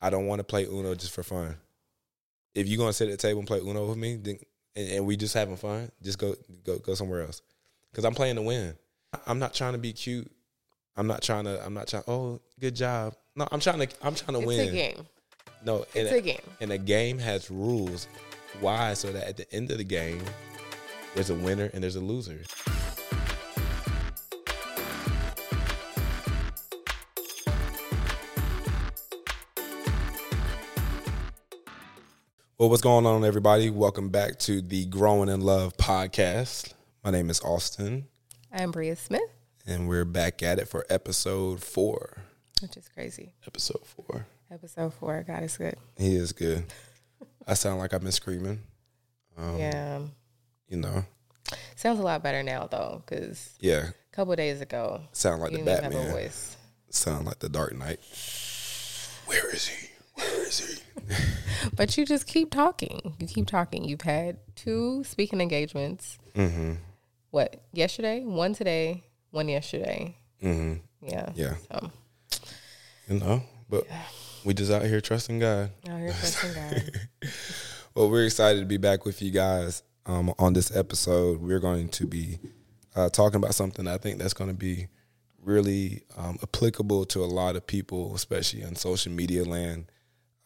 I don't want to play Uno just for fun. If you're gonna sit at the table and play Uno with me, then and, and we just having fun, just go go go somewhere else. Cause I'm playing to win. I'm not trying to be cute. I'm not trying to. I'm not trying. Oh, good job. No, I'm trying to. I'm trying to It's win. a game. No, and It's a game. and a game has rules. Why? So that at the end of the game, there's a winner and there's a loser. Well, what's going on, everybody? Welcome back to the Growing in Love podcast. My name is Austin, I'm Brea Smith, and we're back at it for episode four. which is crazy. Episode four. Episode four. God is good. He is good. I sound like I've been screaming. Um, yeah. You know, Sounds a lot better now though, because yeah. a couple days ago Sound like the didn't even have a Batman. voice. Sound like the Dark Knight. Where is he? Where is he? But you just keep talking. You keep talking. You've had two speaking engagements. mm-hmm. What yesterday? One today. One yesterday. Mm-hmm. Yeah. Yeah. So You know, but we just out here trusting God. out here trusting God. Well, we're excited to be back with you guys um, on this episode. We're going to be uh, talking about something I think that's going to be really um, applicable to a lot of people, especially in social media land.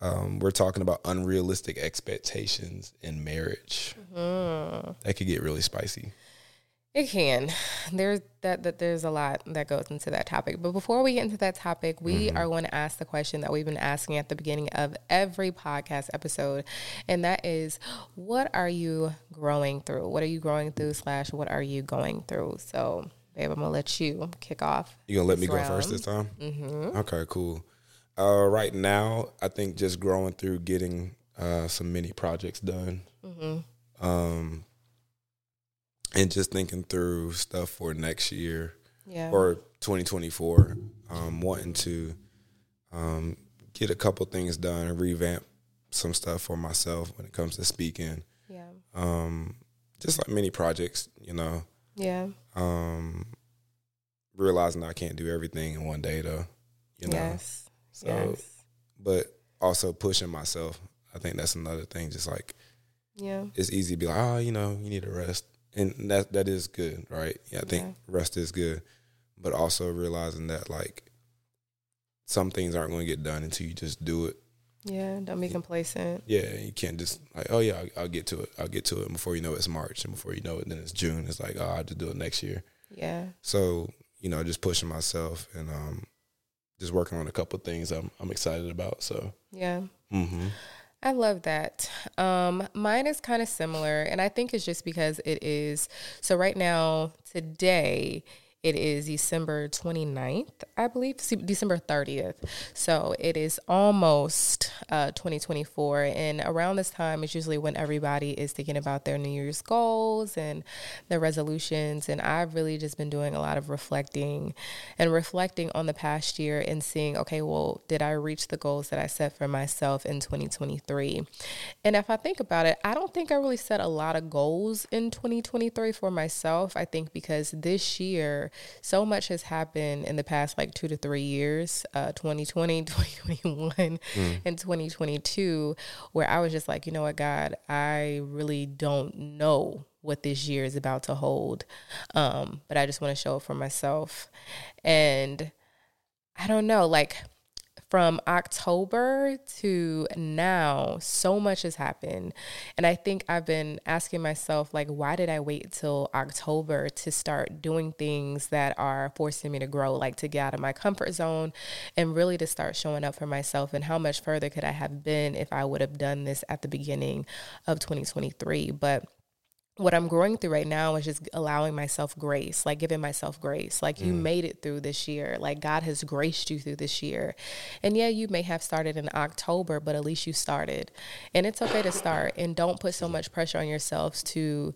Um, we're talking about unrealistic expectations in marriage. That could get really spicy. It can. There's that, that there's a lot that goes into that topic. But before we get into that topic, we are going to ask the question that we've been asking at the beginning of every podcast episode, and that is, what are you growing through? What are you growing through? Slash, what are you going through? So, babe, I'm gonna let you kick off. You gonna let me this go first this time? Mm-hmm. Okay, cool. Uh, right now, I think just growing through getting uh, some mini projects done, um, and just thinking through stuff for next year Yeah. or 2024. Um, wanting to um, get a couple things done and revamp some stuff for myself when it comes to speaking. yeah. Um, just like mini projects, you know. Yeah. Um, realizing I can't do everything in one day, though. You know. Yes. So, yes. but also pushing myself. I think that's another thing. Just like Yeah. it's easy to be like, oh, you know, you need to rest, and that that is good, right? Yeah, I think Yeah. rest is good, but also realizing that like some things aren't going to get done until you just do it. Yeah. Don't be complacent. Yeah, you can't just like, oh yeah, I'll, I'll get to it. I'll get to it. And before you know it, it's March, and before you know it, then it's June. It's like, oh, I'll just do it next year. Yeah. So you know, just pushing myself and um, just working on a couple things I'm I'm excited about. So. Yeah. Mm-hmm. I love that. Um, mine is kind of similar, and I think it's just because it is. So, right now, today, it is December 29th, I believe, December 30th. So, it is almost uh, 2024. And around this time is usually when everybody is thinking about their New Year's goals and their resolutions. And I've really just been doing a lot of reflecting and reflecting on the past year and seeing, okay, well, did I reach the goals that I set for myself in 2023? And if I think about it, I don't think I really set a lot of goals in 2023 for myself. I think because this year, so much has happened in the past like two to three years uh, 2020, 2021, and 2022, where I was just like, you know what, God, I really don't know what this year is about to hold. Um, but I just want to show it for myself. And I don't know, like from October to now, so much has happened. And I think I've been asking myself, like, why did I wait till October to start doing things that are forcing me to grow, like to get out of my comfort zone and really to start showing up for myself? And how much further could I have been if I would have done this at the beginning of 2023? But what I'm growing through right now is just allowing myself grace, like giving myself grace. Like you made it through this year. Like God has graced you through this year. And yeah, you may have started in October, but at least you started. And it's okay to start. And don't put so much pressure on yourselves to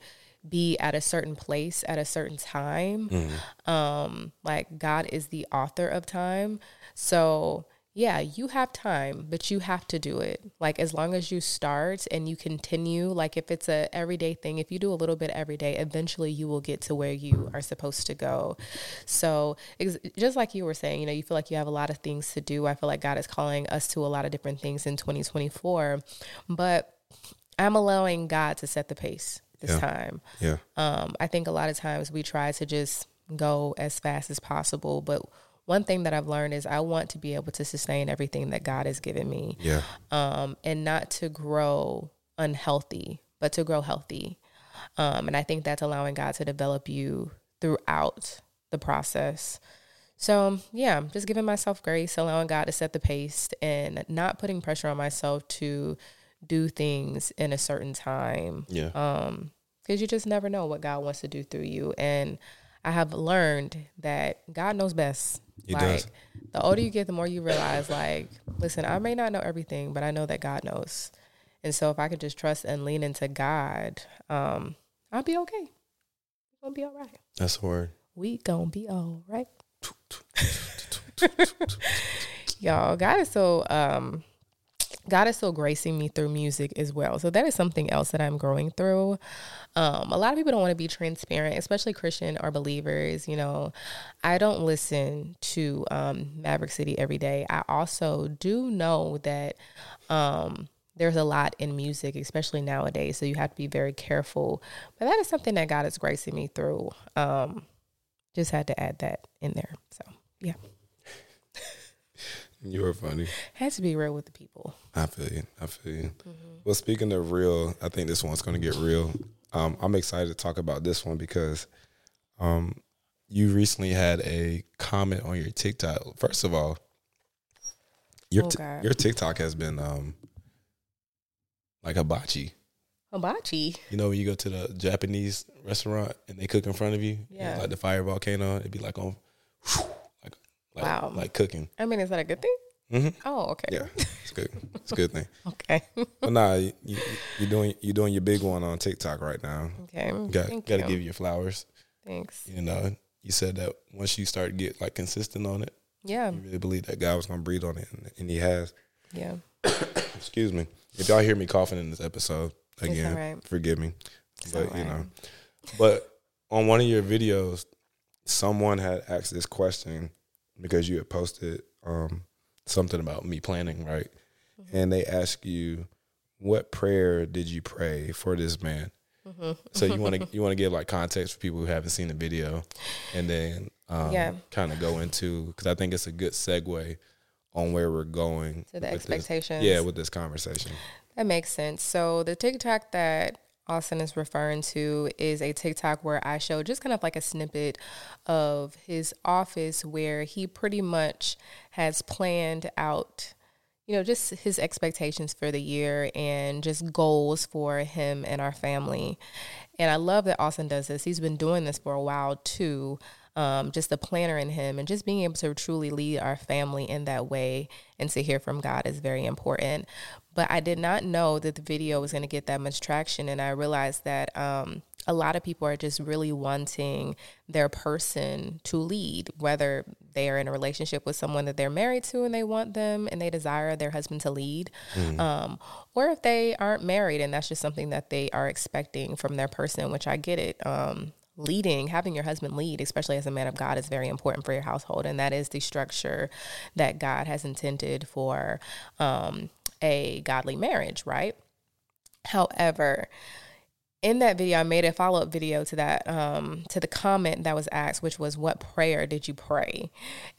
be at a certain place at a certain time. Um, like God is the author of time. So yeah, you have time, but you have to do it. Like as long as you start and you continue, like if it's a everyday thing, if you do a little bit every day, eventually you will get to where you are supposed to go. So ex- just like you were saying, you know, you feel like you have a lot of things to do. I feel like God is calling us to a lot of different things in 2024, but I'm allowing God to set the pace this Yeah. time. Yeah. Um, I think a lot of times we try to just go as fast as possible, but one thing that I've learned is I want to be able to sustain everything that God has given me, Yeah. um, and not to grow unhealthy, but to grow healthy. Um, and I think that's allowing God to develop you throughout the process. So yeah, just giving myself grace, allowing God to set the pace, and not putting pressure on myself to do things in a certain time Yeah. um because you just never know what god wants to do through you and i have learned that god knows best He like does. the older you get the more you realize like listen i may not know everything but i know that god knows. And so if i could just trust and lean into god um i'll be okay. We're gonna be all right. That's the word. we gonna be all right. Y'all god is so um god is still gracing me through music as well so that is something else that i'm growing through um a lot of people don't want to be transparent especially christian or believers you know i don't listen to um maverick city every day i also do know that um there's a lot in music, especially nowadays. So you have to be very careful. But that is something that God is gracing me through. Um, just had to add that in there. So yeah, You were funny. had to be real with the people. I feel you. I feel you. Mm-hmm. Well, speaking of real, I think this one's going to get real. Um, I'm excited to talk about this one because um, you recently had a comment on your TikTok. First of all, your Oh, t- your TikTok has been um, like hibachi. Hibachi. You know when you go to the Japanese restaurant and they cook in front of you, Yeah. like the fire volcano, it'd be like on, like, like, Wow. like cooking. I mean, is that a good thing? Mm-hmm. Oh, okay. Yeah, it's good. It's a good thing. Okay. But nah, you, you, you're doing you're doing your big one on TikTok right now. okay. You got Thank got to you. give you flowers. Thanks. You know, you said that once you start to get like consistent on it, Yeah. you really believe that God was gonna breathe on it, and, and He has. Yeah. Excuse me. If y'all hear me coughing in this episode again, right. forgive me. It's but all you know, but on one of your videos, someone had asked this question because you had posted um, something about me planning, right? Mm-hmm. And they ask you, "What prayer did you pray for this man?" Mm-hmm. So you want to you want to give like context for people who haven't seen the video, and then um, Yeah. kind of go into because I think it's a good segue on where we're going To the with this- expectations. yeah, with this conversation. That makes sense. So the TikTok that Austin is referring to is a TikTok where I show just kind of like a snippet of his office where he pretty much has planned out, you know, just his expectations for the year and just goals for him and our family. And I love that Austin does this. He's been doing this for a while too. Um, just the planner in him and just being able to truly lead our family in that way and to hear from God is very important. But I did not know that the video was going to get that much traction. And I realized that um, a lot of people are just really wanting their person to lead, whether they are in a relationship with someone that they're married to and they want them and they desire their husband to lead, um, or if they aren't married and that's just something that they are expecting from their person, which I get it. Um, leading, having your husband lead, especially as a man of God, is very important for your household. And that is the structure that God has intended for um, a godly marriage, right? However, in that video, I made a follow up video to that, um, to the comment that was asked, which was, What prayer did you pray?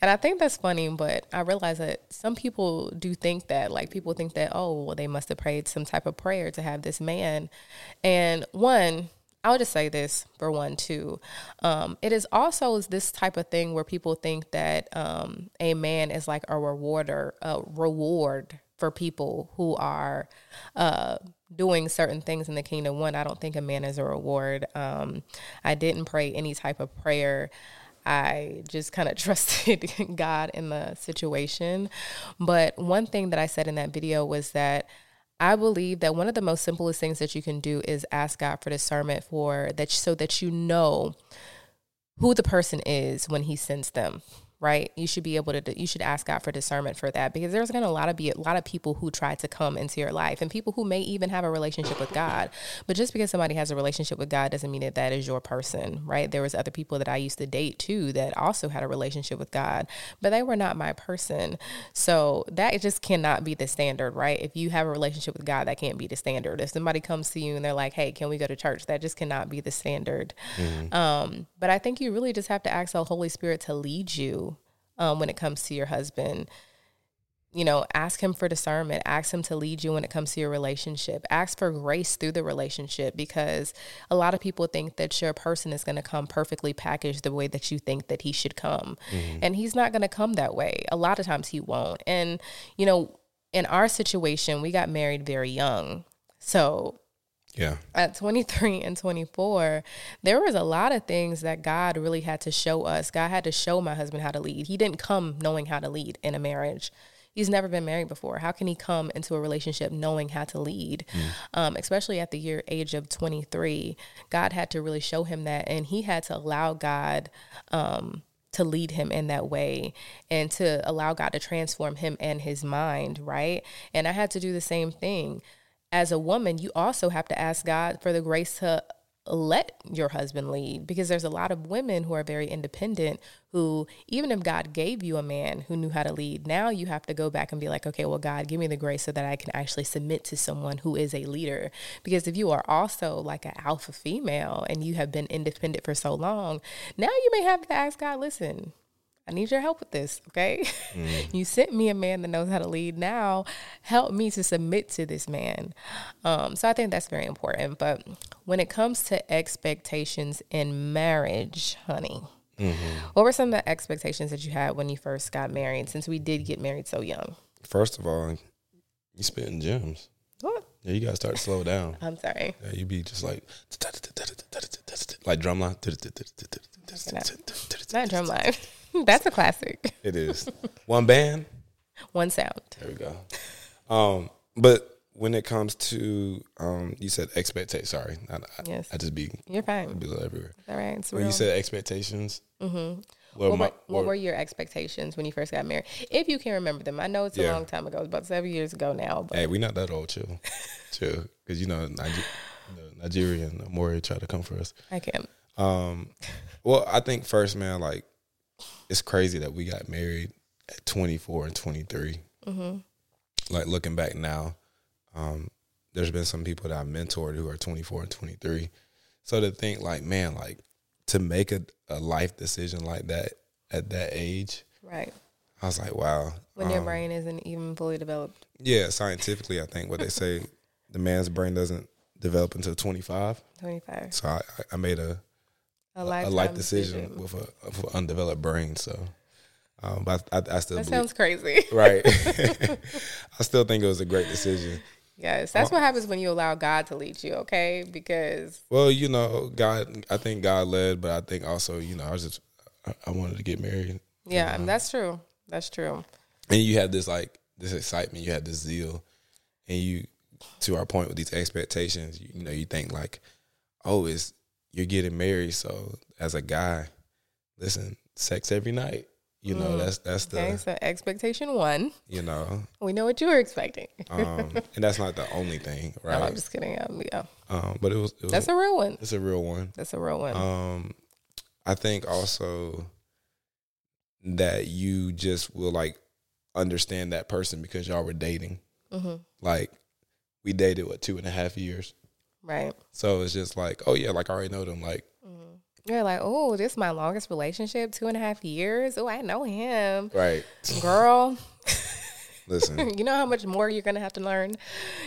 And I think that's funny, but I realize that some people do think that, like, people think that, oh, well, they must have prayed some type of prayer to have this man. And one, I'll just say this for one too. Um, it is also this type of thing where people think that um, a man is like a rewarder, a reward for people who are uh, doing certain things in the kingdom. One, I don't think a man is a reward. Um, I didn't pray any type of prayer. I just kind of trusted God in the situation. But one thing that I said in that video was that I believe that one of the most simplest things that you can do is ask God for discernment for that so that you know who the person is when he sends them. Right? You should be able to you should ask God for discernment for that because there's going to a lot of be a lot of people who try to come into your life and people who may even have a relationship with God. But just because somebody has a relationship with God doesn't mean that that is your person, right? There was other people that I used to date too that also had a relationship with God, but they were not my person. So that just cannot be the standard, right? If you have a relationship with God, that can't be the standard. If somebody comes to you and they're like, "Hey, can we go to church?" That just cannot be the standard. Mm-hmm. Um, but I think you really just have to ask the Holy Spirit to lead you um, when it comes to your husband. You know, ask him for discernment, ask him to lead you when it comes to your relationship, ask for grace through the relationship because a lot of people think that your person is going to come perfectly packaged the way that you think that he should come. Mm-hmm. And he's not going to come that way. A lot of times he won't. And, you know, in our situation, we got married very young. So yeah. At 23 and 24, there was a lot of things that God really had to show us. God had to show my husband how to lead. He didn't come knowing how to lead in a marriage. He's never been married before. How can he come into a relationship knowing how to lead? Mm. Um, especially at the year age of 23, God had to really show him that, and he had to allow God um, to lead him in that way and to allow God to transform him and his mind, right? And I had to do the same thing as a woman, you also have to ask God for the grace to let your husband lead because there's a lot of women who are very independent who even if God gave you a man who knew how to lead now you have to go back and be like okay well God give me the grace so that I can actually submit to someone who is a leader. Because if you are also like an alpha female and you have been independent for so long now you may have to ask God listen I need your help with this, okay? Mm. you sent me a man that knows how to lead. Now, help me to submit to this man. Um, so I think that's very important. But when it comes to expectations in marriage, honey, mm-hmm. what were some of the expectations that you had when you first got married? Since we did get married so young. First of all, you spitting gems. What? Yeah, you gotta start slow down. I'm sorry. Yeah, you be just like like drumline. Not drumline. That's a classic. It is. One band, one sound. There we go. Um, but when it comes to um, you said expectation. Sorry, I, yes. I just be you're fine. Be everywhere. All right. when real. you said expectations, mm-hmm. What, what, my, what, what, were your expectations when you first got married? If you can remember them, I know it's a yeah. long time ago. It's about seven years ago now. But. Hey, we not that old, chill, chill, because you know, Niger- Nigerian Maury tried to come for us. I can. Um, well, I think first, man, like it's crazy that we got married at 24 and 23. Mm-hmm. Like looking back now, um, there's been some people that I mentored who are 24 and 23. So to think like, man, like to make a, a life decision like that at that age, right? I was like, wow. When um, your brain isn't even fully developed. Yeah, scientifically, I think what they say, the man's brain doesn't develop until 25. 25. So I, I made a a, a life decision, decision, with a, with an undeveloped brain. So, um, but I, I, still that believe, sounds crazy, right? I still think it was a great decision. Yes, that's what happens when you allow God to lead you. Okay, because well, you know, God. I think God led, but I think also, you know, I was just I, I wanted to get married. Yeah, and that's true. That's true. And you had this like this excitement, you had this zeal, and you to our point with these expectations. You, you know, you think like, oh, it's you're getting married, so as a guy, listen, sex every night. You know, mm. that's that's the okay, so expectation one. You know, we know what you were expecting, um, and that's not the only thing, right? No, I'm just kidding. Um, yeah, um, but it was, it was that's a, a real one. It's a real one. That's a real one. Um, I think also that you just will like understand that person because y'all were dating. Mm-hmm. Like we dated what two and a half years. Right. So it's just like, oh yeah, like I already know them. Like mm-hmm. you're like, oh, this is my longest relationship, two and a half years. Oh, I know him. Right. Girl. Listen. you know how much more you're gonna have to learn?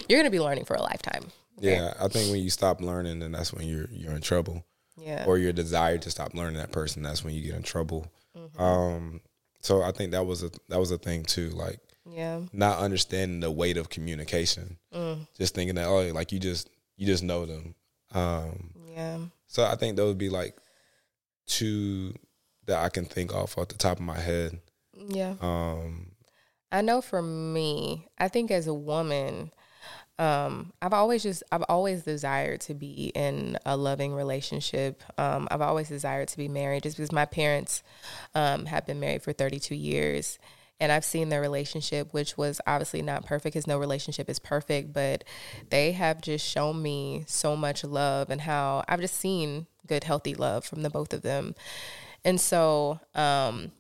You're gonna be learning for a lifetime. Okay? Yeah. I think when you stop learning, then that's when you're you're in trouble. Yeah. Or your desire to stop learning that person, that's when you get in trouble. Mm-hmm. Um, so I think that was a that was a thing too. Like yeah. Not understanding the weight of communication. Mm. Just thinking that, oh, like you just you just know them. Um, yeah. So I think those would be like two that I can think off off the top of my head. Yeah. Um, I know for me, I think as a woman, um, I've always just I've always desired to be in a loving relationship. Um, I've always desired to be married, just because my parents um, have been married for 32 years, and I've seen their relationship, which was obviously not perfect, because no relationship is perfect, but they have just shown me so much love and how I've just seen good, healthy love from the both of them, and so um,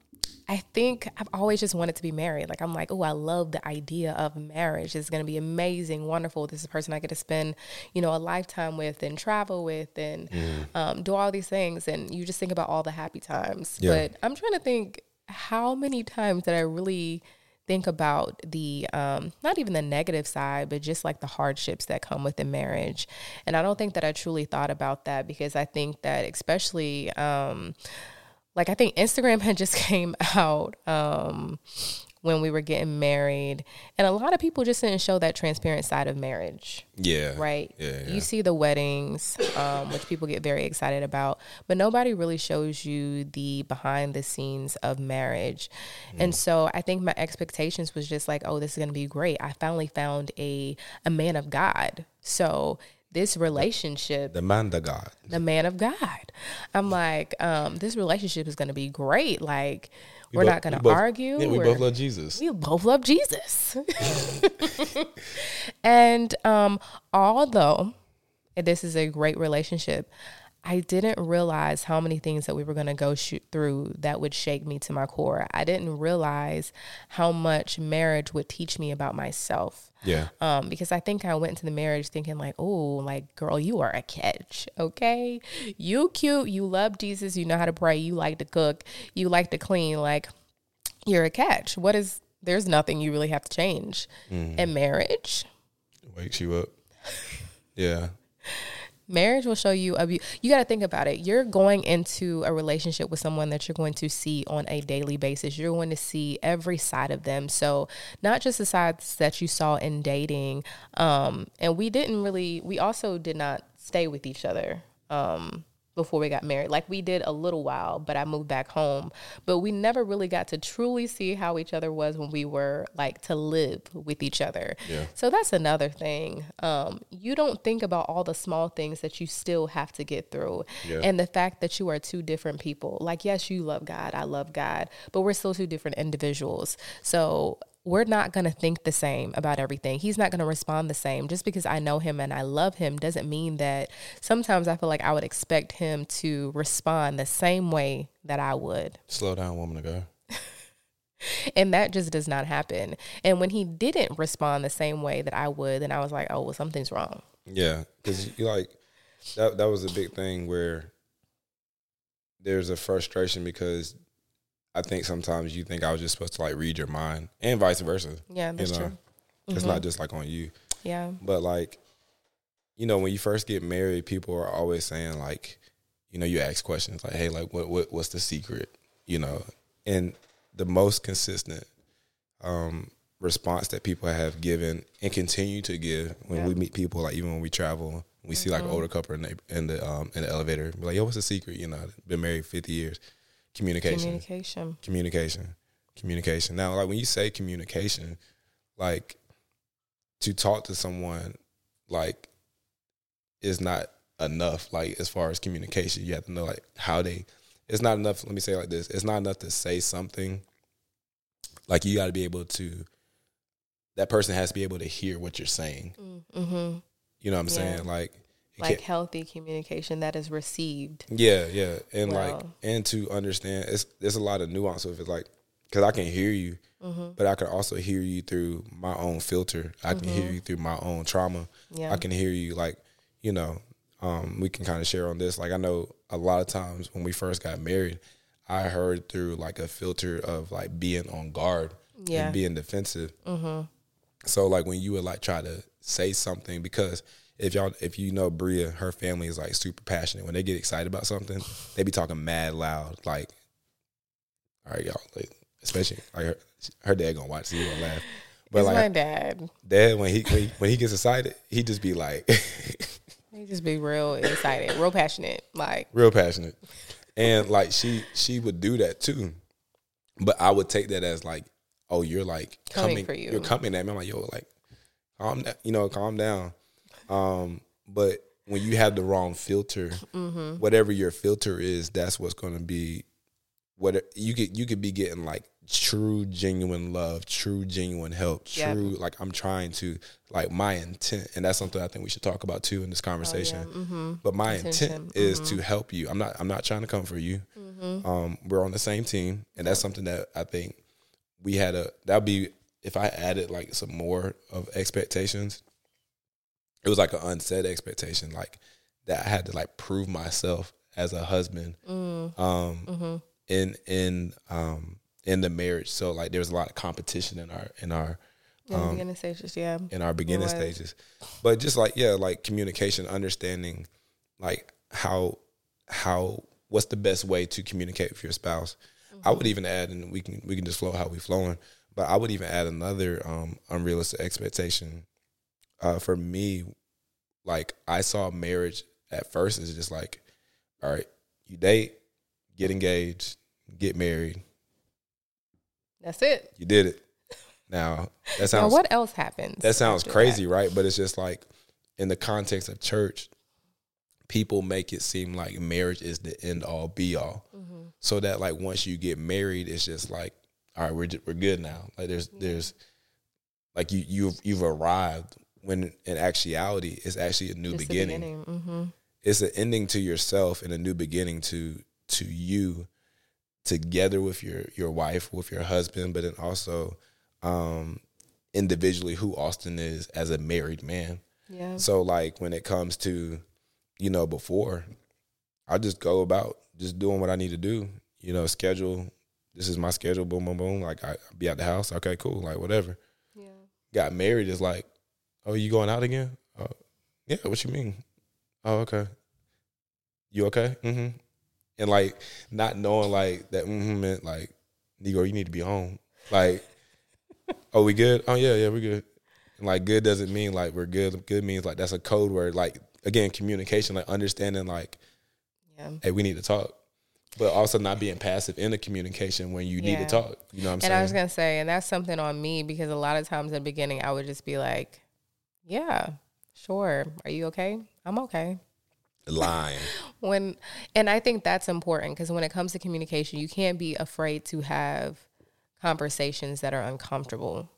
I think I've always just wanted to be married. Like I'm like, oh, I love the idea of marriage. It's going to be amazing, wonderful. This is a person I get to spend, you know, a lifetime with and travel with and mm. um, do all these things. And you just think about all the happy times. Yeah. But I'm trying to think how many times did I really think about the um, not even the negative side, but just like the hardships that come with the marriage. And I don't think that I truly thought about that because I think that especially. Um, like I think Instagram had just came out um, when we were getting married, and a lot of people just didn't show that transparent side of marriage. Yeah, right. Yeah, yeah. you see the weddings, um, which people get very excited about, but nobody really shows you the behind the scenes of marriage. Mm. And so I think my expectations was just like, oh, this is gonna be great. I finally found a a man of God, so this relationship the man of god the man of god i'm like um, this relationship is going to be great like we we're both, not going to argue yeah, we both love jesus we both love jesus and um, although this is a great relationship I didn't realize how many things that we were going to go shoot through that would shake me to my core. I didn't realize how much marriage would teach me about myself. Yeah. Um, because I think I went into the marriage thinking like, oh, like girl, you are a catch. Okay. You cute, you love Jesus, you know how to pray, you like to cook, you like to clean, like you're a catch. What is there's nothing you really have to change. Mm. And marriage wakes you up. yeah marriage will show you abuse. You got to think about it. You're going into a relationship with someone that you're going to see on a daily basis. You're going to see every side of them. So not just the sides that you saw in dating. Um, and we didn't really. We also did not stay with each other. Um, before we got married. Like we did a little while, but I moved back home. But we never really got to truly see how each other was when we were like to live with each other. Yeah. So that's another thing. Um, you don't think about all the small things that you still have to get through. Yeah. And the fact that you are two different people. Like, yes, you love God, I love God, but we're still two different individuals. So we're not going to think the same about everything. He's not going to respond the same. Just because I know him and I love him doesn't mean that sometimes I feel like I would expect him to respond the same way that I would. Slow down, woman to go. And that just does not happen. And when he didn't respond the same way that I would, then I was like, oh, well, something's wrong. Yeah. Because you like, that, that was a big thing where there's a frustration because I think sometimes you think I was just supposed to like read your mind, and vice versa. Yeah, that's you know? true. Mm-hmm. It's not just like on you. Yeah. But like, you know, when you first get married, people are always saying like, you know, you ask questions like, "Hey, like, what, what what's the secret?" You know, and the most consistent um, response that people have given and continue to give when yeah. we meet people, like even when we travel, we mm-hmm. see like mm-hmm. older couple in the in the, um, in the elevator, be like, "Yo, what's the secret?" You know, been married fifty years Communication. Communication. Communication. Communication. Now, like when you say communication, like to talk to someone, like is not enough. Like as far as communication, you have to know like how they. It's not enough. Let me say like this: It's not enough to say something. Like you got to be able to. That person has to be able to hear what you're saying. Mm-hmm. You know what I'm yeah. saying? Like like healthy communication that is received. Yeah, yeah, and like and to understand, it's there's a lot of nuance of it. Like, because I can hear you, mm-hmm. but I can also hear you through my own filter. I can mm-hmm. hear you through my own trauma. Yeah. I can hear you like, you know, um, we can kind of share on this. Like I know a lot of times when we first got married, I heard through like a filter of like being on guard yeah. and being defensive. Mm-hmm. So like when you would like try to say something because if y'all if you know Brea, her family is like super passionate. When they get excited about something, they be talking mad loud. Like, all right, y'all. Like, especially like her, her dad gonna watch, so he gonna laugh. But it's like my dad. Dad, when he, when he when he gets excited, he just be like, he just be real excited, real passionate, like real passionate, and like she she would do that too. But I would take that as like, oh, you're like coming, coming for you. You're coming at me. I'm like, yo, like calm, down, you know, calm down. Um, but when you have the wrong filter, Mm-hmm. whatever your filter is, that's what's going to be. What you could you could be getting like true genuine love, true genuine help, Yep. true like I'm trying to like my intent, and that's something I think we should talk about too in this conversation. Mm-hmm. But my Intention, intent is to help you. I'm not. I'm not trying to come for you. Mm-hmm. Um, we're on the same team, and that's something that I think we had a. That'd be if I added like some more of expectations. It was like an unsaid expectation, like that I had to like prove myself as a husband. Um, Mm-hmm. in in um in the marriage. So like there was a lot of competition in our in our In the beginning stages, yeah. in our beginning stages. But just like yeah, like communication, understanding like how how what's the best way to communicate with your spouse. I would even add, and we can we can just flow how we flowing. But I would even add another um, unrealistic expectation. Uh, for me, like I saw marriage at first as just like, all right, you date, get engaged, get married. That's it. You did it. Now that sounds. Now, what else happens? that sounds crazy, right? But it's just like in the context of church, people make it seem like marriage is the end all be all. Mm-hmm. So that like once you get married, it's just like, all right, we're we're good now. Like there's there's like you you've you've arrived when in actuality it's actually a new Just the beginning. Mm-hmm. It's an ending to yourself and a new beginning to to you together with your your wife, with your husband, but then also um individually who Austin is as a married man. Yeah. So like when it comes to, you know, before, I just go about just doing what I need to do. You know, schedule. This is my schedule. Boom, boom, boom. Like I be at the house. Okay, cool. Like whatever. Yeah. Got married is like, oh, you going out again? Oh, yeah. What you mean? Oh, okay. You okay? Mm-hmm. And like not knowing like that mm-hmm meant like, Negro, you need to be home. Like, oh, we good? Oh yeah, yeah, we good. And like good doesn't mean like we're good. Good means like that's a code word. Like again, communication, like understanding like, Yeah. hey, we need to talk. But also not being passive in the communication when you need to talk. You know what I'm And saying? I was gonna say, and that's something on me because a lot of times in the beginning I would just be like, "Yeah, sure. Are you okay? I'm okay." Lying. When and I think that's important because when it comes to communication, you can't be afraid to have conversations that are uncomfortable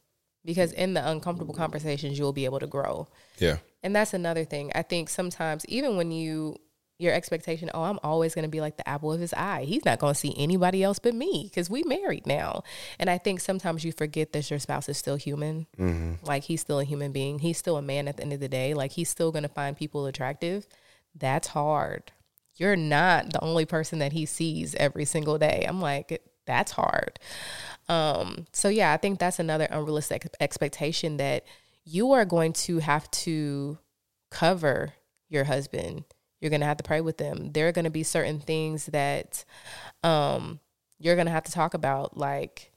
because in the uncomfortable conversations you'll be able to grow. Yeah. And that's another thing. I think sometimes even when you your expectation, oh, I'm always going to be like the apple of his eye. He's not going to see anybody else but me because we married now. And I think sometimes you forget that your spouse is still human. Mm-hmm. Like he's still a human being. He's still a man at the end of the day. Like he's still going to find people attractive. That's hard. You're not the only person that he sees every single day. I'm like, that's hard. Um, so yeah, I think that's another unrealistic expectation that you are going to have to cover your husband. You're going to have to pray with them. There are going to be certain things that um, you're going to have to talk about, like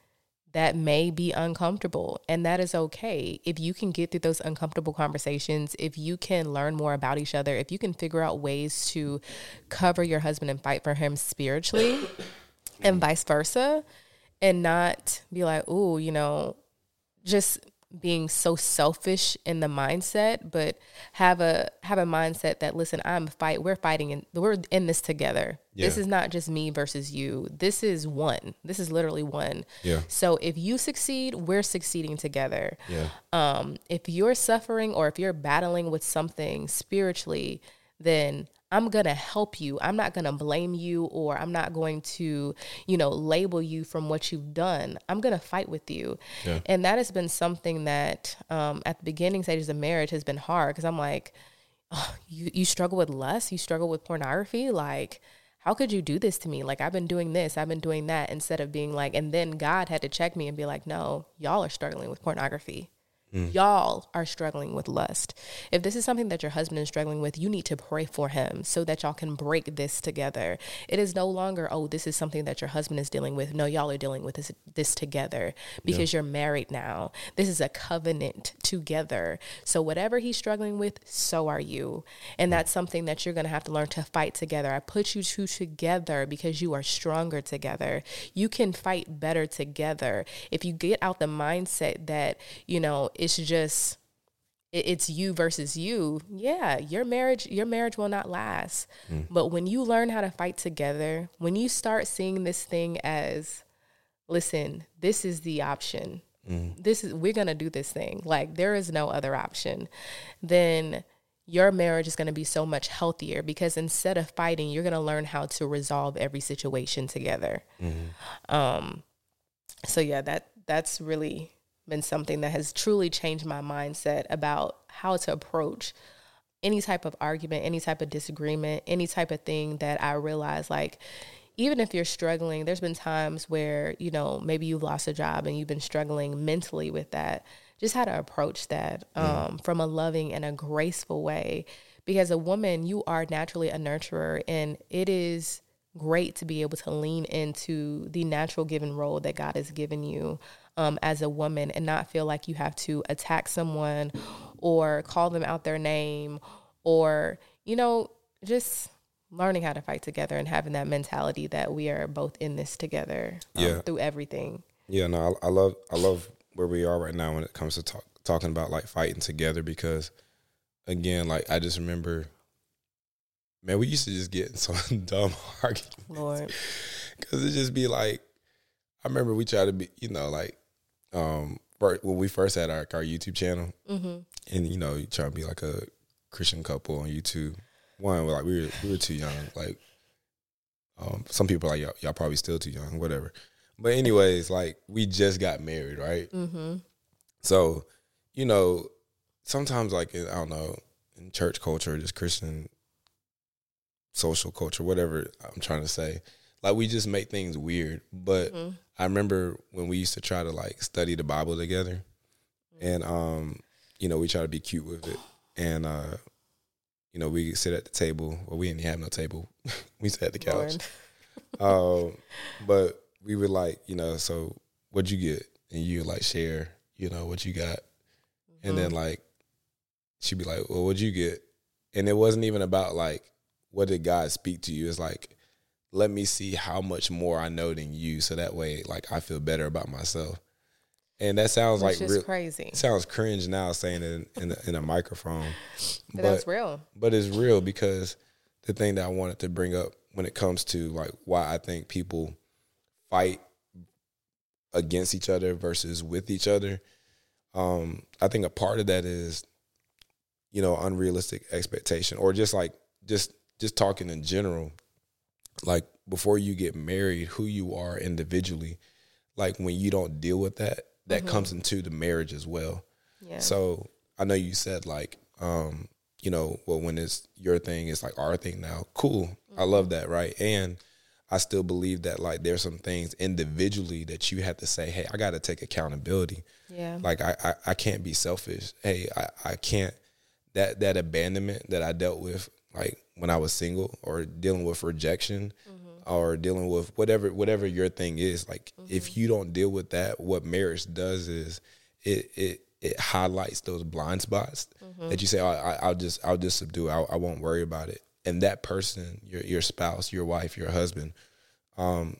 that may be uncomfortable, and that is okay. If you can get through those uncomfortable conversations, if you can learn more about each other, if you can figure out ways to cover your husband and fight for him spiritually, and vice versa, and not be like, oh, you know, just being so selfish in the mindset, but have a have a mindset that listen, I'm fight. We're fighting and we're in this together. This is not just me versus you. This is one. This is literally one. Yeah. So if you succeed, we're succeeding together. Yeah. Um, if you're suffering or if you're battling with something spiritually, then I'm going to help you. I'm not going to blame you or I'm not going to, you know, label you from what you've done. I'm going to fight with you. Yeah. And that has been something that um, at the beginning stages of marriage has been hard because I'm like, oh, you, you struggle with lust, you struggle with pornography. Like, how could you do this to me? Like, I've been doing this, I've been doing that, instead of being like, and then God had to check me and be like, no, y'all are struggling with pornography. Mm. Y'all are struggling with lust. If this is something that your husband is struggling with, you need to pray for him so that y'all can break this together. It is no longer, oh, this is something that your husband is dealing with. No, y'all are dealing with this, this together because you're married now. This is a covenant together. So, whatever he's struggling with, so are you. And mm. that's something that you're going to have to learn to fight together. I put you two together because you are stronger together. You can fight better together. If you get out the mindset that, you know, it's just it, it's you versus you, yeah, your marriage your marriage will not last. Hmm. But when you learn how to fight together, when you start seeing this thing as listen, this is the option. Hmm. This is we're going to do this thing. Like there is no other option. Then your marriage is going to be so much healthier because instead of fighting, you're going to learn how to resolve every situation together. Hmm. Um, so yeah, that that's really been something that has truly changed my mindset about how to approach any type of argument, any type of disagreement, any type of thing that I realize like even if you're struggling, there's been times where, you know, maybe you've lost a job and you've been struggling mentally with that. Just how to approach that um, from a loving and a graceful way. Because a woman, you are naturally a nurturer, and it is great to be able to lean into the natural given role that God has given you um, as a woman and not feel like you have to attack someone or call them out their name or, you know, just learning how to fight together and having that mentality that we are both in this together um, Yeah. through everything. Yeah, no, I, I love I love where we are right now when it comes to talk, talking about like fighting together because again, like I just remember, man, we used to just get in some dumb arguments Lord. because it just be like, I remember we tried to be, you know, like, um, when we first had our our YouTube channel, hmm and you know, you try to be like a Christian couple on YouTube. One, like we were we were too young, like. Um, some people are like y'all, y'all probably still too young, whatever. But anyways, like we just got married, right? hmm So, you know, sometimes like I don't know, in church culture, just Christian social culture, whatever I'm trying to say, like we just make things weird. But hmm I remember when we used to try to like study the Bible together, and um, you know, we try to be cute with it, and uh, you know, we sit at the table. Well, we didn't have no table. we sat at the couch. Um, but we would like, you know, so what'd you get? And you like share, you know, what you got. And then like she'd be like, Well, what'd you get? And it wasn't even about like what did God speak to you? It's like, let me see how much more I know than you, so that way like I feel better about myself. And that sounds Which like real, crazy. sounds cringe now saying it in, in, a, in a microphone. But that's real. but it's real because the thing that I wanted to bring up when it comes to like why I think people fight against each other versus with each other. Um, I think a part of that is, you know, unrealistic expectation or just like just just talking in general. Like before you get married, who you are individually, like when you don't deal with that, that comes into the marriage as well. Yeah. So I know you said like, um, you know, well, when it's your thing, it's like our thing now. Cool. I love that, right? And I still believe that like there's some things individually that you have to say, hey, I got to take accountability. yeah. Like I, I, I can't be selfish. Hey, I, I can't that that abandonment that I dealt with like when I was single or dealing with rejection or dealing with whatever whatever your thing is. Like if you don't deal with that, what marriage does is it it it highlights those blind spots that you say, oh, I, I'll just I'll just subdue. I, I won't worry about it. And that person, your your spouse, your wife, your husband, um,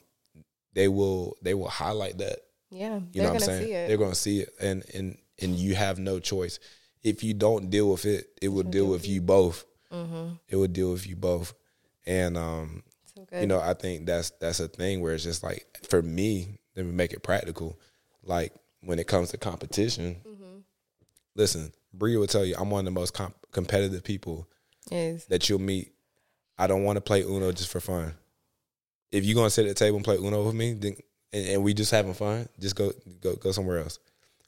they will they will highlight that yeah. you They're know what I'm saying? see it. They're going to see it, and and and you have no choice. If you don't deal with it, it will deal with you both. Mm-hmm. It would deal with you both, and um, So you know, I think that's that's a thing where it's just like for me, let me make it practical. Like when it comes to competition, Mm-hmm. listen, Brea will tell you, I'm one of the most comp- competitive people is that you'll meet. I don't want to play Uno just for fun. If you're gonna sit at the table and play Uno with me, then and, and we just having fun, just go go go somewhere else.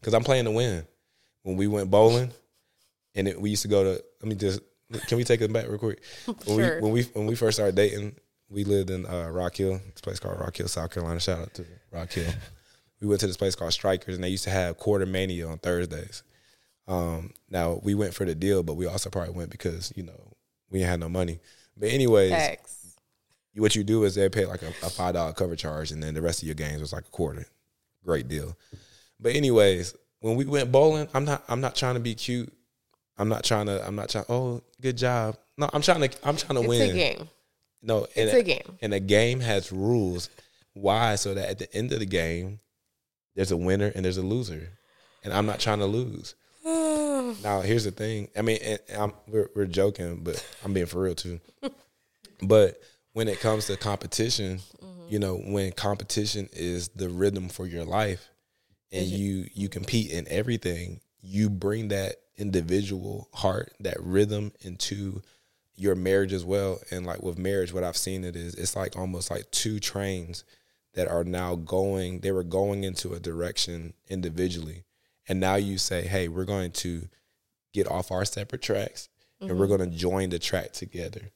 Cause I'm playing to win. When we went bowling, and it, we used to go to. Let me just. Can we take it back real quick? When Sure. we when we when we first started dating, we lived in uh, Rock Hill. This place called Rock Hill, South Carolina. Shout out to Rock Hill. We went to this place called Strikers, and they used to have Quarter Mania on Thursdays. Um, now we went for the deal, but we also probably went because you know we had no money. But anyways, Facts. what you do is they pay like a, a five dollar cover charge, and then the rest of your games was like a quarter. Great deal. But anyways, when we went bowling, I'm not I'm not trying to be cute. I'm not trying to I'm not trying. Oh, good job. No, I'm trying to I'm trying to It's win. It's a game. No, and It's a game. and a game has rules. Why? So that at the end of the game, there's a winner and there's a loser, and I'm not trying to lose. now here's the thing. I mean, and I'm, we're we're joking, but I'm being for real too. but when it comes to competition, mm-hmm. you know, when competition is the rhythm for your life, and you you compete in everything, you bring that individual heart, that rhythm into your marriage as well. And like with marriage, what I've seen it is it's like almost like two trains that are now going, they were going into a direction individually. And now you say, hey, we're going to get off our separate tracks mm-hmm. and we're mm-hmm. going to join the track together.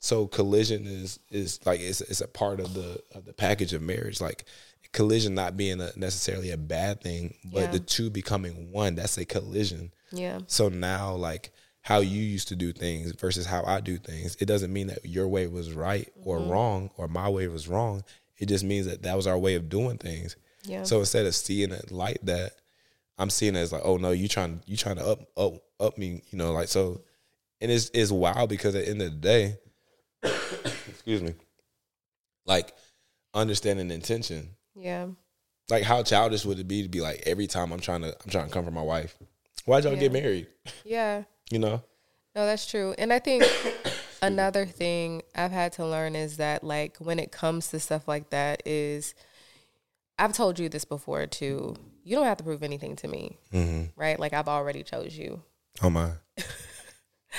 So collision is is like it's it's a part of the of the package of marriage. Like collision not being a, necessarily a bad thing, but yeah. the two becoming one. That's a collision. Yeah. So now like how you used to do things versus how I do things. It doesn't mean that your way was right or mm-hmm. wrong or my way was wrong. It just means that that was our way of doing things. Yeah. So instead of seeing it like that, I'm seeing it as like, oh no, you trying you trying to up up up me, you know, like so. And it's it's wild because at the end of the day, excuse me, like understanding intention. Yeah. Like how childish would it be to be like every time I'm trying to I'm trying to come for my wife. Why'd y'all yeah. get married? Yeah. you know? No, that's true. And I think another thing I've had to learn is that like when it comes to stuff like that is I've told you this before too. You don't have to prove anything to me. Mm-hmm. Right? Like I've already chose you. Oh my.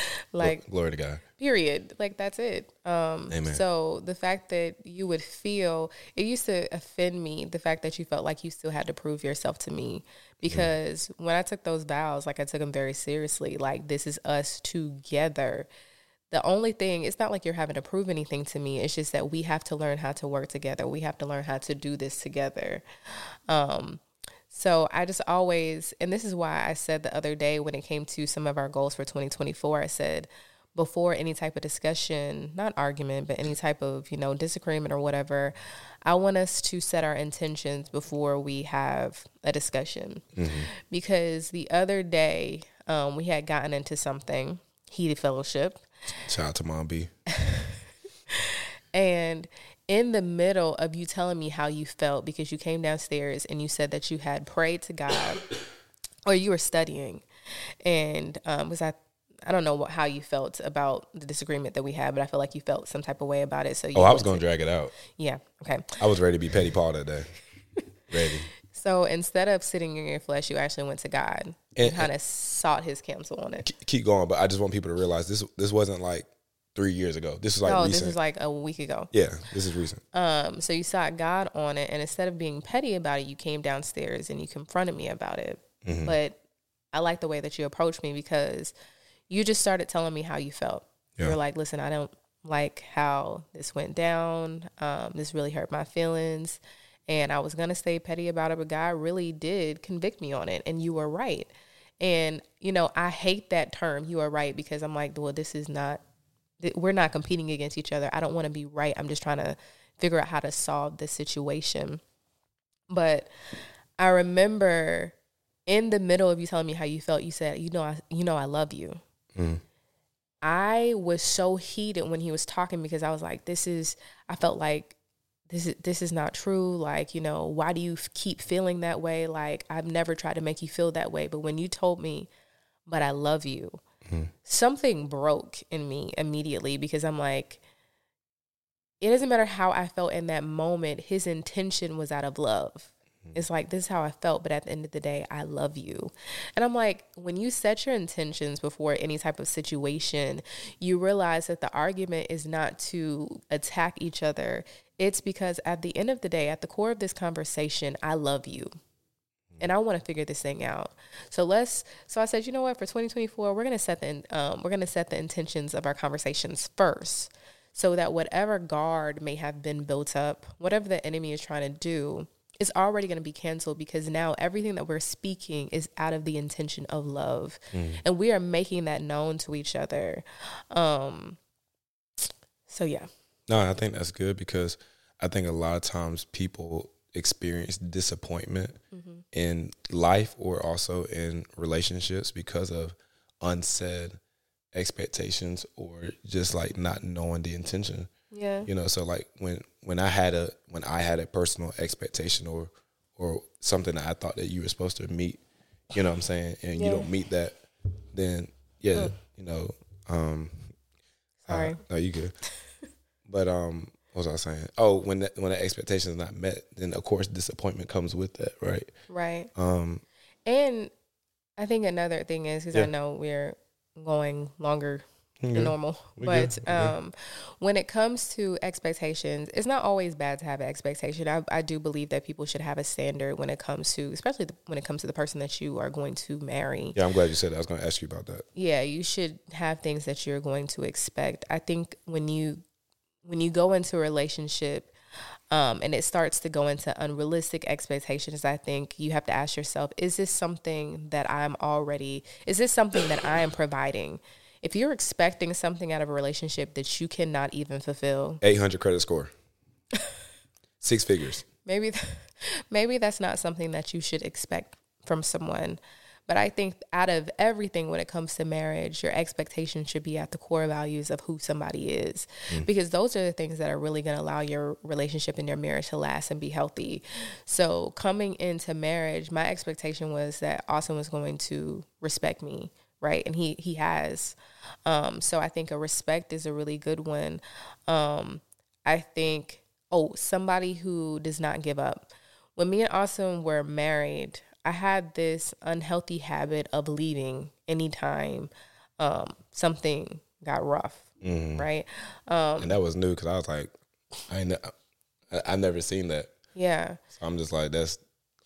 like glory to God. Period. Like that's it. Um Amen. so the fact that you would feel it used to offend me the fact that you felt like you still had to prove yourself to me because mm. when I took those vows like I took them very seriously like this is us together. The only thing it's not like you're having to prove anything to me. It's just that we have to learn how to work together. We have to learn how to do this together. Um so I just always, and this is why I said the other day when it came to some of our goals for 2024, I said before any type of discussion, not argument, but any type of, you know, disagreement or whatever, I want us to set our intentions before we have a discussion. Mm-hmm. Because the other day, um, we had gotten into something, heated fellowship. Shout out to Mom B. and in the middle of you telling me how you felt because you came downstairs and you said that you had prayed to God or you were studying and um, was I I don't know what, how you felt about the disagreement that we had, but I feel like you felt some type of way about it. So oh, I was going to drag it out. Yeah. Okay. I was ready to be petty Paul that day. ready. So instead of sitting in your flesh, you actually went to God and, and kind of sought His counsel on it. Keep going, but I just want people to realize this. This wasn't like three years ago. This is like no, recent. this is like a week ago. Yeah, this is recent. Um, so you sought God on it, and instead of being petty about it, you came downstairs and you confronted me about it. Mm-hmm. But I like the way that you approached me because you just started telling me how you felt. Yeah. You were like, "Listen, I don't like how this went down. Um, this really hurt my feelings." And I was gonna stay petty about it, but God really did convict me on it, and you were right. And you know, I hate that term. You are right because I'm like, well, this is not we're not competing against each other. I don't want to be right. I'm just trying to figure out how to solve this situation. But I remember in the middle of you telling me how you felt, you said, "You know, I, you know, I love you." Mm. I was so heated when he was talking because I was like, "This is." I felt like this is this is not true. Like, you know, why do you f- keep feeling that way? Like, I've never tried to make you feel that way, but when you told me, "But I love you," mm-hmm. something broke in me immediately because I'm like, it doesn't matter how I felt in that moment, his intention was out of love. Mm-hmm. It's like, this is how I felt, but at the end of the day, I love you. And I'm like, when you set your intentions before any type of situation, you realize that the argument is not to attack each other. It's because at the end of the day, at the core of this conversation, I love you and I want to figure this thing out. So let's. So I said, you know what? For 2024, we're gonna set the um, we're gonna set the intentions of our conversations first, so that whatever guard may have been built up, whatever the enemy is trying to do, is already going to be canceled because now everything that we're speaking is out of the intention of love, mm. and we are making that known to each other. Um. So yeah. No, I think that's good because I think a lot of times people experience disappointment mm-hmm. in life or also in relationships because of unsaid expectations or just like not knowing the intention. Yeah. You know, so like when when I had a when I had a personal expectation or or something that I thought that you were supposed to meet, you know what I'm saying, and yeah. you don't meet that, then yeah, you know, um, Sorry. uh, no, you good. but um, what was I saying? Oh, when that, when the expectation is not met, then of course disappointment comes with that, right? Right. Um, And I think another thing is because Yeah. I know we're going longer Yeah. than normal, We but um, when it comes to expectations, it's not always bad to have an expectation. I, I do believe that people should have a standard when it comes to, especially the, when it comes to the person that you are going to marry. yeah, I'm glad you said that. I was going to ask you about that. yeah, you should have things that you're going to expect. I think when you when you go into a relationship um, and it starts to go into unrealistic expectations, I think you have to ask yourself: Is this something that I'm already? Is this something that I am providing? If you're expecting something out of a relationship that you cannot even fulfill, 800 credit score, six figures. maybe maybe that's not something that you should expect from someone but i think out of everything when it comes to marriage your expectation should be at the core values of who somebody is. Because those are the things that are really going to allow your relationship and your marriage to last and be healthy. So coming into marriage my expectation was that austin was going to respect me right? And he he has. Um so i think a respect is a really good one. Um i think oh, somebody who does not give up. When me and Austin were married, I had this unhealthy habit of leaving anytime um, something got rough, right? Um, and that was new because I was like, I ain't, I, I never seen that. yeah. So I'm just like, that's,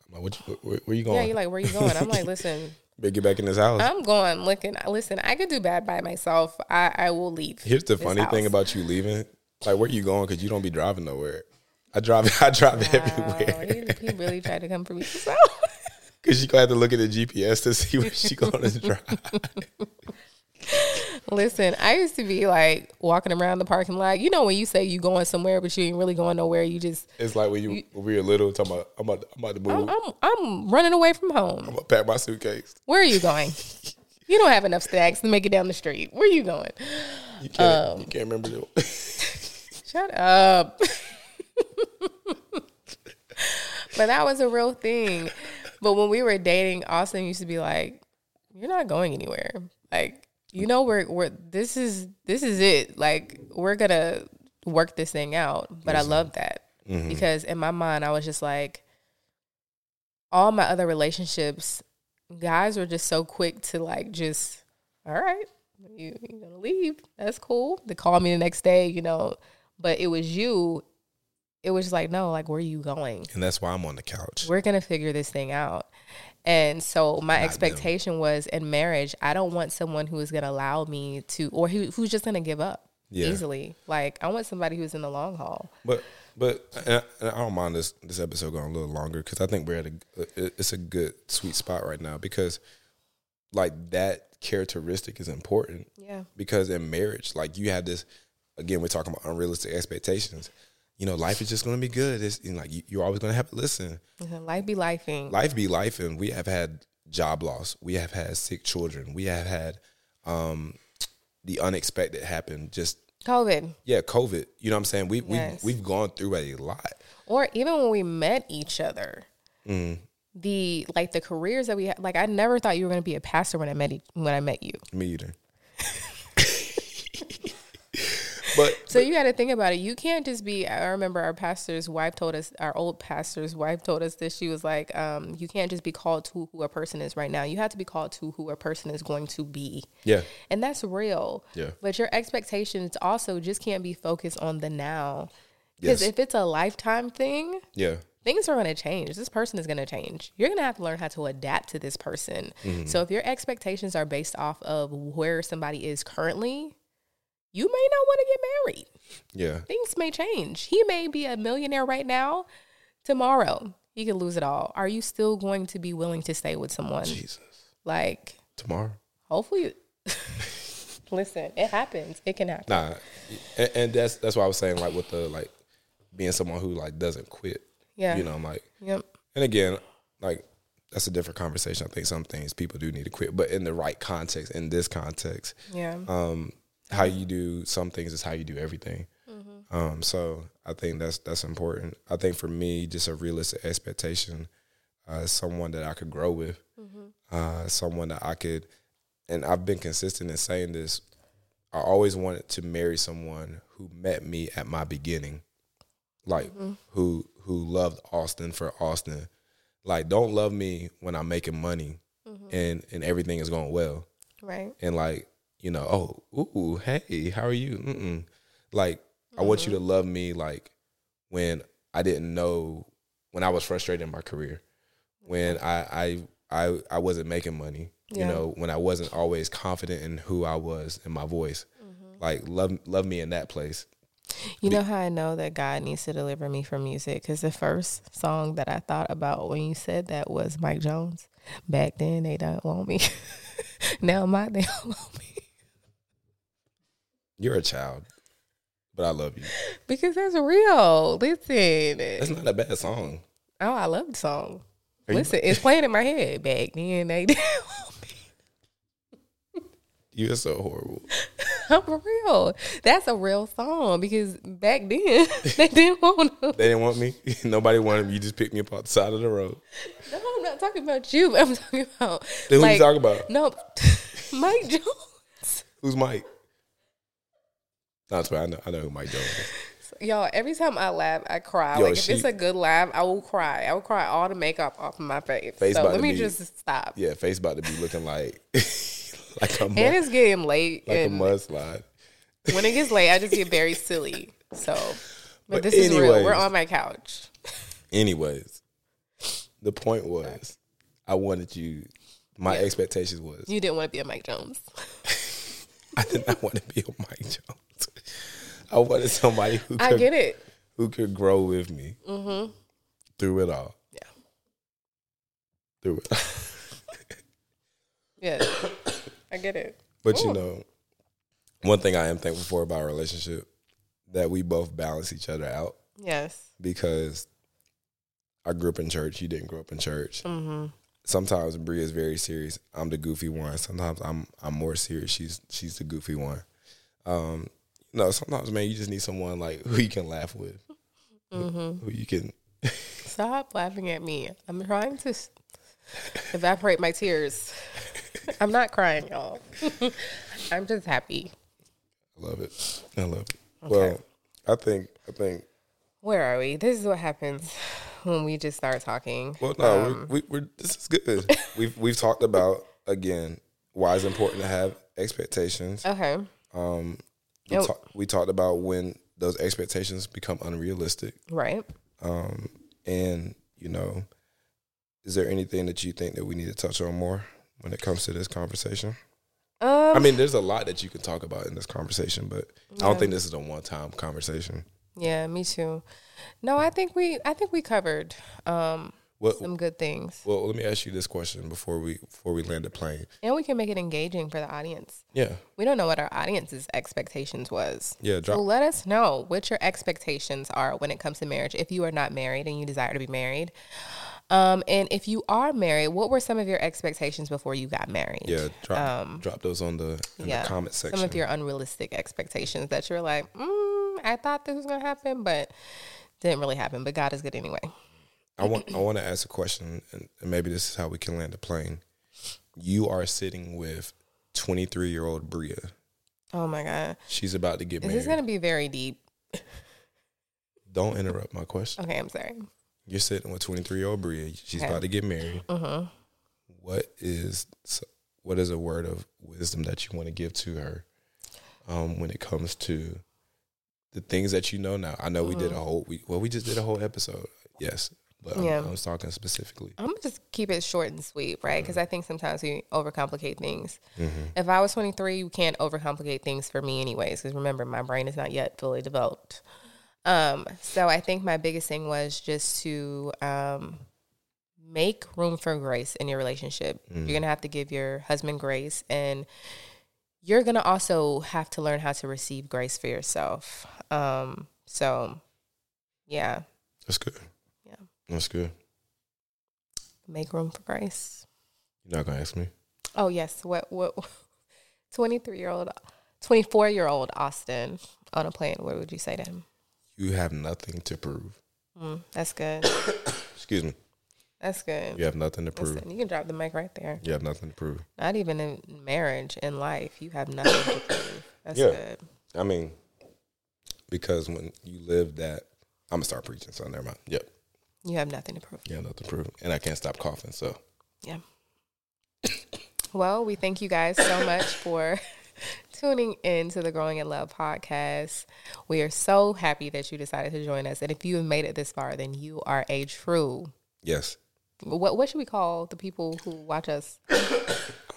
I'm like, what you, where, where you going? Yeah, you're like, where you going? I'm like, listen, Better get back in this house. I'm going looking. Listen, I could do bad by myself. I, I will leave. Here's the funny thing about you leaving. Like, where you going? Because you don't be driving nowhere. I drive. I drive Wow, everywhere. he, he really tried to come for me. So. Because she gonna have to look at the GPS to see where she going to drive. Listen, I used to be like walking around the parking lot. You know when you say you going somewhere, but you ain't really going nowhere. You just It's like when you when we were little, talking about I'm about, I'm about to move. I'm, I'm I'm running away from home. I'm gonna pack my suitcase. Where are you going? you don't have enough snacks to make it down the street. Where are you going? You can't. Um, you can't remember the. Shut up. but that was a real thing. But when we were dating, Austin used to be like, "You're not going anywhere. Like, you know, we're we're this is this is it. Like, we're gonna work this thing out." But I love that mm-hmm. because in my mind, I was just like, all my other relationships, guys were just so quick to like just, all right, you you gonna leave? That's cool. They call me the next day, you know. But it was you. It was just like, no, like, where are you going? and that's why I'm on the couch. We're gonna figure this thing out. And so my them. expectation was in marriage, I don't want someone who is gonna allow me to, or who, who's just gonna give up Yeah. easily. Like I want somebody who's in the long haul. But but and I, and I don't mind this this episode going a little longer because I think we're at a it's a good sweet spot right now because like that characteristic is important Yeah. because in marriage like you have this again we're talking about unrealistic expectations you know life is just going to be good it's you know, like you, you're always going to have to listen Life be lifing. life be life and we have had job loss we have had sick children we have had um the unexpected happen just COVID. yeah covid you know what i'm saying we Yes. we we've gone through a lot Or even when we met each other. Mm. The like the careers that we had, like I never thought you were gonna be a pastor when I met when I met you. Me either. but So you got to think about it. You can't just be. I remember our pastor's wife told us. Our old pastor's wife told us this. She was like, um, "You can't just be called to who a person is right now. You have to be called to who a person is going to be." yeah, And that's real. Yeah. But your expectations also just can't be focused on the now. Because Yes. if it's a lifetime thing, yeah, things are going to change. This person is going to change. You're going to have to learn how to adapt to this person. So if your expectations are based off of where somebody is currently, you may not want to get married. yeah. Things may change. He may be a millionaire right now. Tomorrow, he could lose it all. Are you still going to be willing to stay with someone? Jesus, Like, tomorrow. hopefully, listen, it happens. It can happen. Nah, and, and that's that's why I was saying like with the like being someone who like doesn't quit. Yeah. you know, I'm like, Yep. and again, like that's a different conversation. I think some things people do need to quit, but in the right context, in this context, Yeah. um, how you do some things is how you do everything. Um, so I think that's that's important. I think for me, just a realistic expectation, uh, someone that I could grow with, uh, someone that I could and I've been consistent in saying this. I always wanted to marry someone who met me at my beginning, like who who loved Austin for Austin. Like, don't love me when I'm making money and and everything is going well, Right. and like you know, oh, ooh, hey, how are you? Mm-mm. Like, I want you to mm-hmm. love me like when I didn't know when I was frustrated in my career, when mm-hmm. I I I, I wasn't making money, you know, when I wasn't always confident in who I was and my voice. Mm-hmm. Like love love me in that place. You know how I know that God needs to deliver me from music? Because the first song that I thought about when you said that was Mike Jones. Back then, they don't want me. now, my they don't want me. You're a child, but I love you. Because that's real. Listen. That's not a bad song. Oh, I love the song. Are you- Listen, it's playing in my head. Back then, they didn't want me. You're so horrible. I'm for real. That's a real song because back then, they didn't want to. They didn't want me. Nobody wanted me. You just picked me up off the side of the road. No, I'm not talking about you. I'm talking about. Then who like, you talking about? No, Mike Jones. Who's Mike? Not I know. I know who Mike Jones is. Y'all, every time I laugh, I cry. Yo, like if she- it's a good laugh, I will cry. I will cry all the makeup off of my face. Face so about let to me be- just stop. Yeah, face about to be looking like like a mud, And it's getting late, like a and mudslide. when it gets late, I just get very silly. So, but, But this is real. We're on my couch. Anyways, the point was, I wanted you. My expectations was You didn't want to be a Mike Jones. I did not want to be a Mike Jones. I wanted somebody who I could, get it. who could grow with me through it all. Yeah. Through it. Yeah, I get it. But you know, one thing I am thankful for about our relationship that we both balance each other out Yes. because I grew up in church. You didn't grow up in church. Mm-hmm. Sometimes Brea is very serious. I'm the goofy one. Sometimes I'm I'm more serious. She's she's the goofy one. Um, know, sometimes man, you just need someone like who you can laugh with, Mm-hmm. who you can. Stop laughing at me. I'm trying to evaporate my tears. I'm not crying, y'all. I'm just happy. I love it. I love it. Well, I think I think. Where are we? This is what happens when we just start talking. Well, no, Um, we, we, we're this is good. we've we've talked about again why it's important to have expectations. Okay. Um, we, talk, we talked about when those expectations become unrealistic. Right. Um, and you know, is there anything that you think that we need to touch on more when it comes to this conversation? Um, I mean, there's a lot that you can talk about in this conversation, but I don't think this is a one-time conversation. yeah, me too. No, I think we I think we covered um What, some good things. well, let me ask you this question before we before we land the plane. And we can make it engaging for the audience. Yeah, We don't know what our audience's expectations was. yeah. Drop, So let us know what your expectations are when it comes to marriage. If you are not married and you desire to be married, um, and if you are married, what were some of your expectations before you got married? yeah, drop, drop those on the in Um, yeah, the comment section. Some of your unrealistic expectations that you're like, mm, I thought this was gonna happen, but didn't really happen. But God is good anyway. I want I want to ask a question, and, maybe this is how we can land the plane. You are sitting with 23 year old Brea. Oh my God, She's about to get is married. this is gonna be very deep? Don't interrupt my question. Okay, I'm sorry. You're sitting with 23 year old Brea. She's Okay. about to get married. hmm What is what is a word of wisdom that you want to give to her um, when it comes to the things that you know now? I know we did a whole we, well, we just did a whole episode. Yes, but I'm, Yeah. I was talking specifically. I'm gonna just keep it short and sweet, right? Because I think sometimes we overcomplicate things. Mm-hmm. If I was 23, you can't overcomplicate things for me, anyways. Because remember, my brain is not yet fully developed. Um, so I think my biggest thing was just to um, make room for grace in your relationship. You're gonna have to give your husband grace, and you're gonna also have to learn how to receive grace for yourself. Um, so, yeah, That's good. That's good. make room for grace. You're not gonna ask me. Oh yes, what what? Twenty three year old, twenty four year old Austin on a plane. What would you say to him? You have nothing to prove. Mm, that's good. Excuse me. That's good. You have nothing to prove. Listen, you can drop the mic right there. You have nothing to prove. Not even in marriage, in life, you have nothing to prove. That's Yeah. good. I mean, because when you live that, I'm gonna start preaching. So never mind. Yep. You have nothing to prove. Yeah, nothing to prove, and I can't stop coughing. So Yeah. Well, we thank you guys so much for tuning in to the Growing in Love podcast. We are so happy that you decided to join us. And if you have made it this far, then you are a true yes. what what should we call the people who watch us?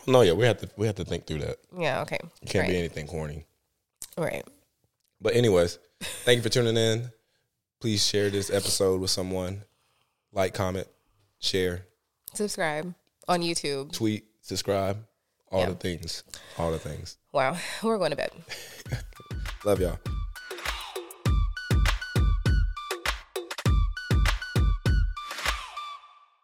No, yeah, we have to we have to think through that. Yeah, okay. It can't right. be anything corny. right. But anyways, thank you for tuning in. Please share this episode with someone. Like, comment, share, Subscribe on YouTube. tweet, subscribe, all Yeah. the things. All the things. Wow. We're going to bed. Love y'all.